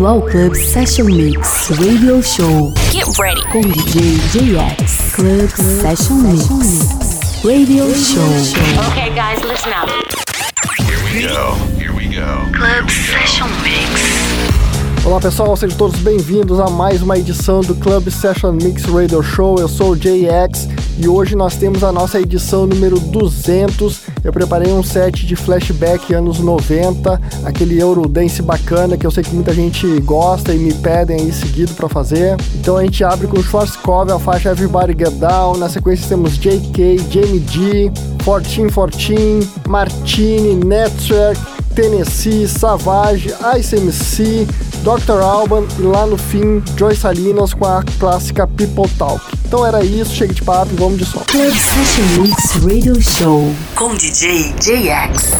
bem-vindo ao Club Session Mix Radio Show. Get ready. Com DJ JX. Club, Club Session Mix Radio Show. Okay, guys, listen up. Here we go. Here we go. Club Session Mix. Olá pessoal, sejam todos bem-vindos a mais uma edição do Club Session Mix Radio Show. Eu sou o JX e hoje nós temos a nossa edição número 200 eu preparei um set de flashback anos 90, aquele Eurodance bacana que eu sei que muita gente gosta e me pedem aí seguido para fazer. Então a gente abre com Schwarzkopf, a faixa Everybody Get Down, na sequência temos JK, Jamie G, 1414, Martini, Network, Tennessee, Savage, Ice MC, Dr. Alban e lá no fim Joy Salinas com a clássica People Talk. Então era isso, chega de papo e vamos de som. Club Session Mix Radio Show com DJ JX.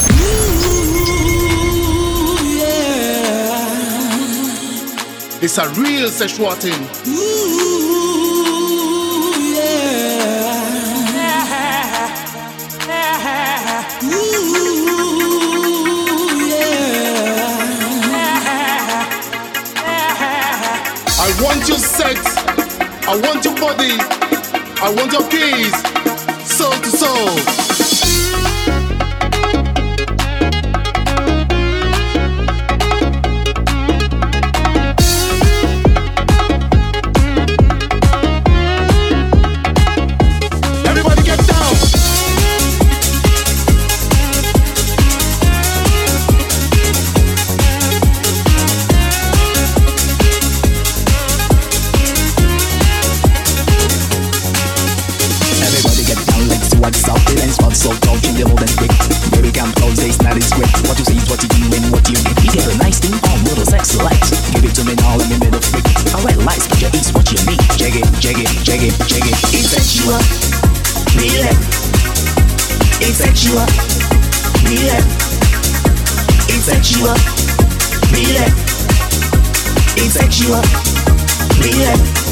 It's a real sexual thing. Want your sex. I want your body. I want your keys. Soul to soul. not so tall, she level than quick. Baby, come close, this night is quick. What you see is what you do and what you get. You get a nice thing on little sexy lights. Give it to me now, let me make a freak. I like lights, but you what you need. Check it, check it, check it, check it. It's sexual, feel it. It's sexual, feel it. It's sexual, feel it. It's sexual, feel it.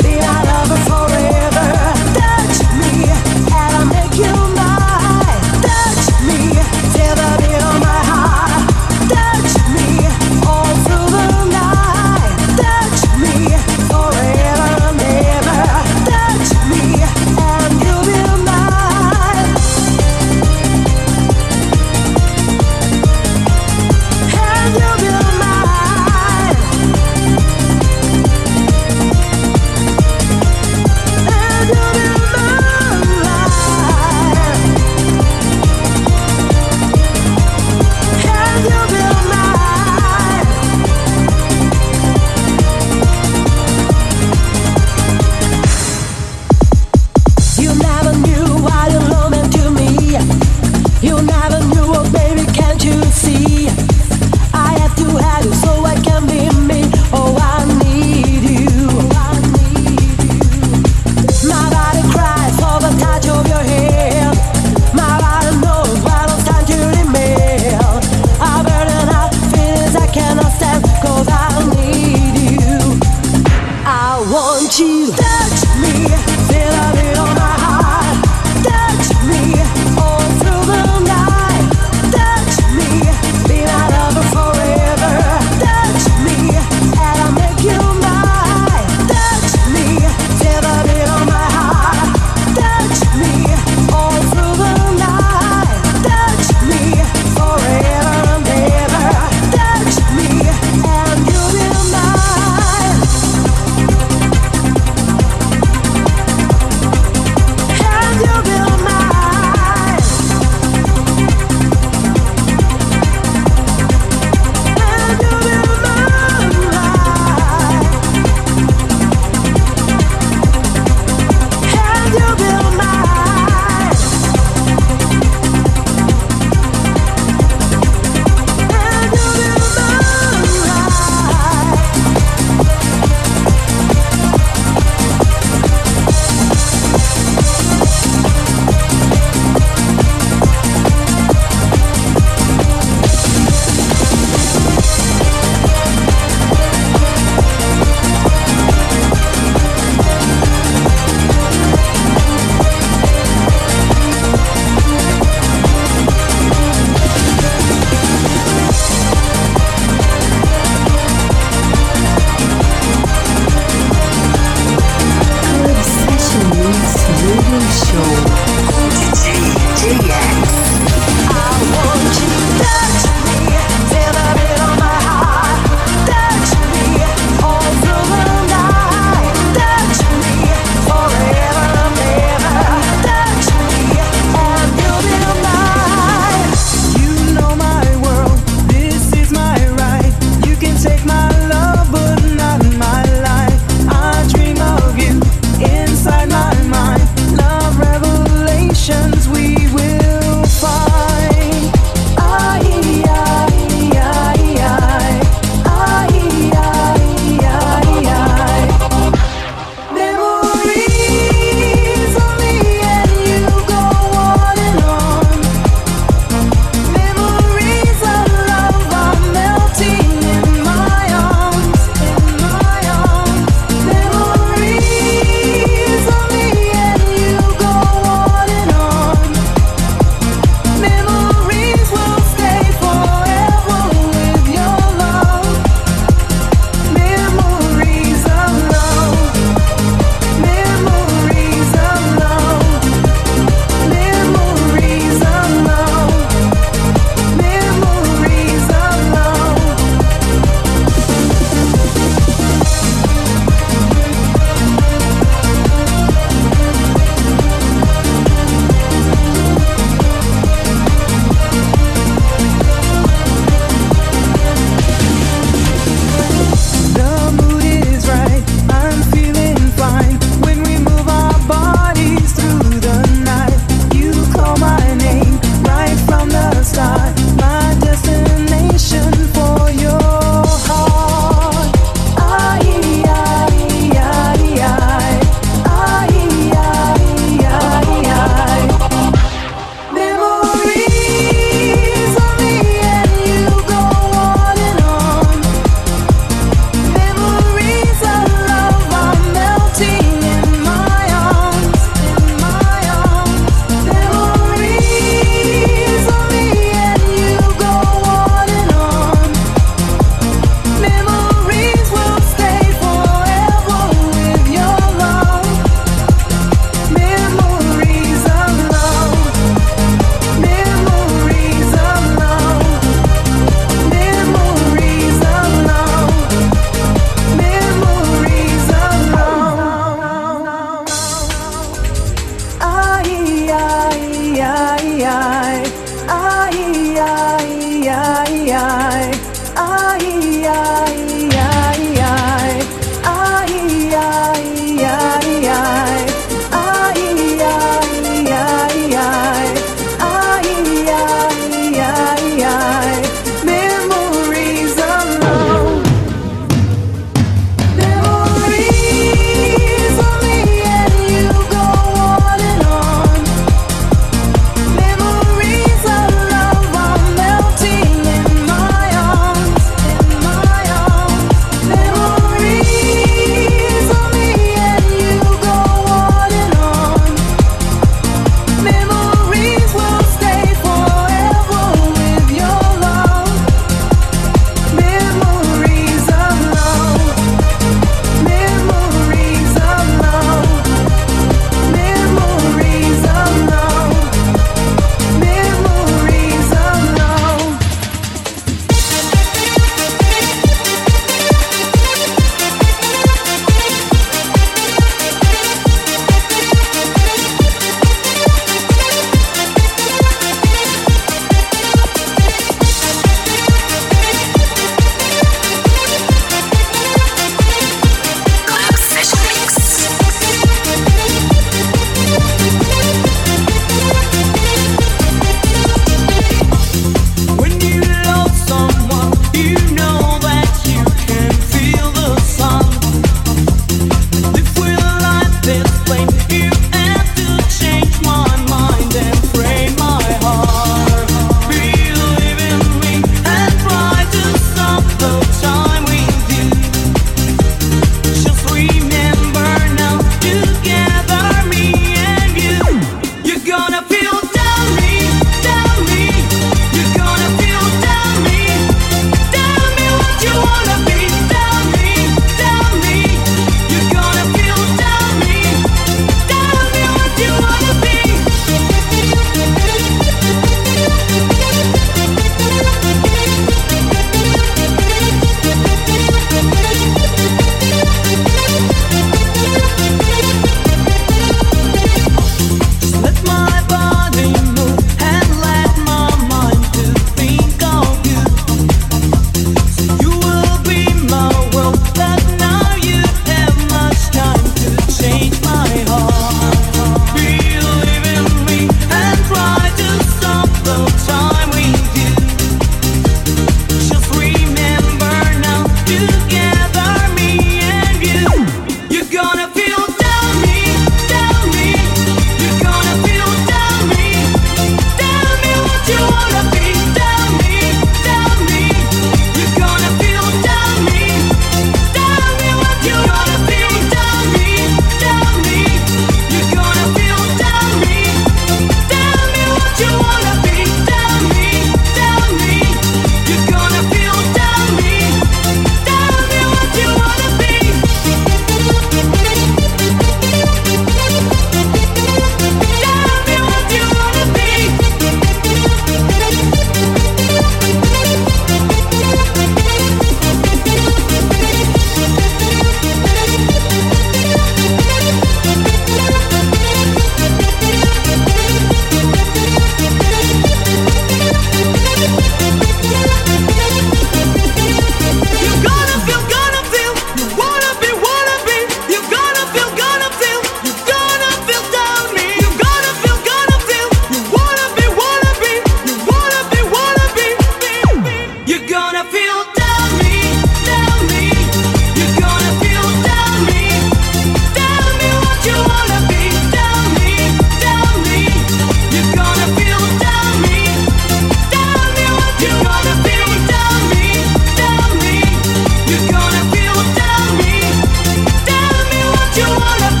You wanna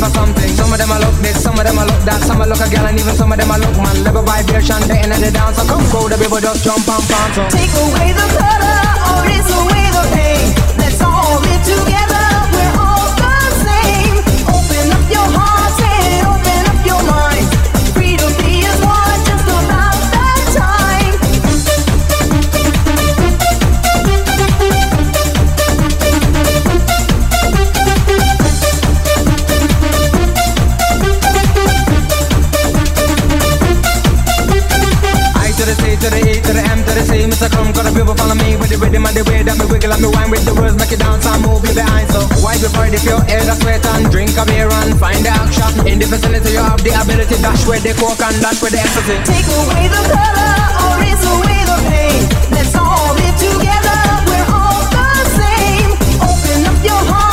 love or something. Some of them I love this, some of them I love that. Some I look a girl and even some of them I love man. level vibration, dating and the dance. So come go, the people just jump and pants. So. Take away the color. elder sweat and drink a beer and find the action. In the facility, you have the ability to dash with the coke and dash with the ecstasy. Take away the color or raise away the pain. Let's all live together. We're all the same. Open up your heart.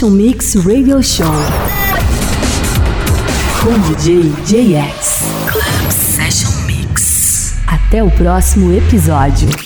Session Mix Radio Show. Com DJ JX. Club Session Mix. Até o próximo episódio.